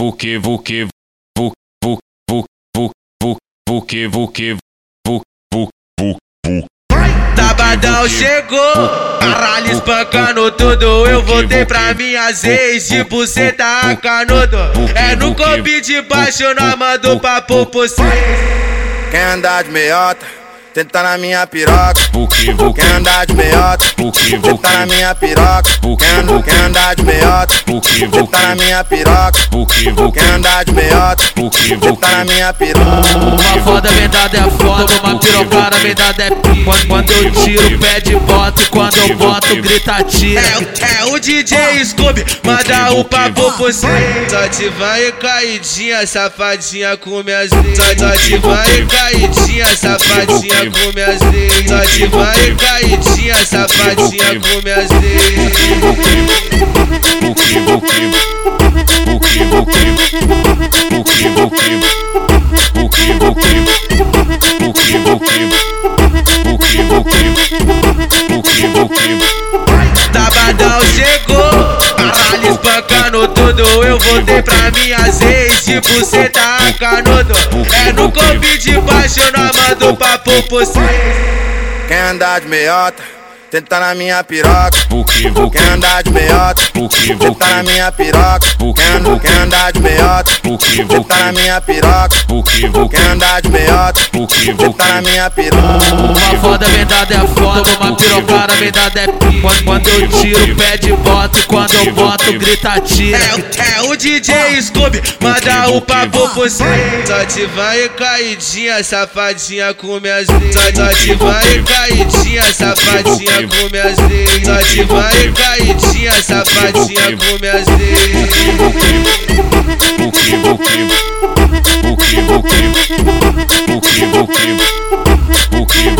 vuque, vuque, vuque, vuque, vuque, vuque, vuque, vuque, vuque, vuque, vuque. Sabadão chegou, caralho espancando tudo. Eu voltei pra minhas ex de buceta a canudo. É no combi de baixo, nós mando papo por cima. Quem andar de meiota? Tenta na minha piroca. Vuque, vuque, Quem andar de meiota? vuque, Tenta na vuque, minha piroca. Quem, quem andar de meiota? vuque, Tenta na vuque, minha piroca. vuque, vuque, Quem andar de meiota? vuque, Tenta na vuque. minha piroca. Uma foda vendada é foda, uma pirocada vendada é pica. Quando, quando eu tiro, pede bota e quando eu boto, grita tira. É, é o DJ Scooby, manda o papo por cima. Só te vai caidinha, safadinha com minhas só te vai caidinha, safadinha come as leis. Só de vai caidinha, safadinha, come as Tabadão chegou, caralho espancando tudo. Eu voltei pra minha ex, tipo cê tá canudo. É no convite pra do papo possível. Quem andar de meiota Tenta na minha piroca. Quem andar de meiota? Tenta na minha piroca. Quem, quem andar de meiota? Tenta na minha piroca. Quem andar de meiota? Tenta na minha piroca. Uma foda vendada é foda, uma pirocada vendada é pica. Quando, quando eu tiro, pede bota e quando eu boto, grita tira. É, é o DJ Scooby, manda o papo por cima. Só te vai caidinha, safadinha com minhas só te vai caidinha, safadinha com minhas. Só te vai safadinha com minhas leis. Vuque,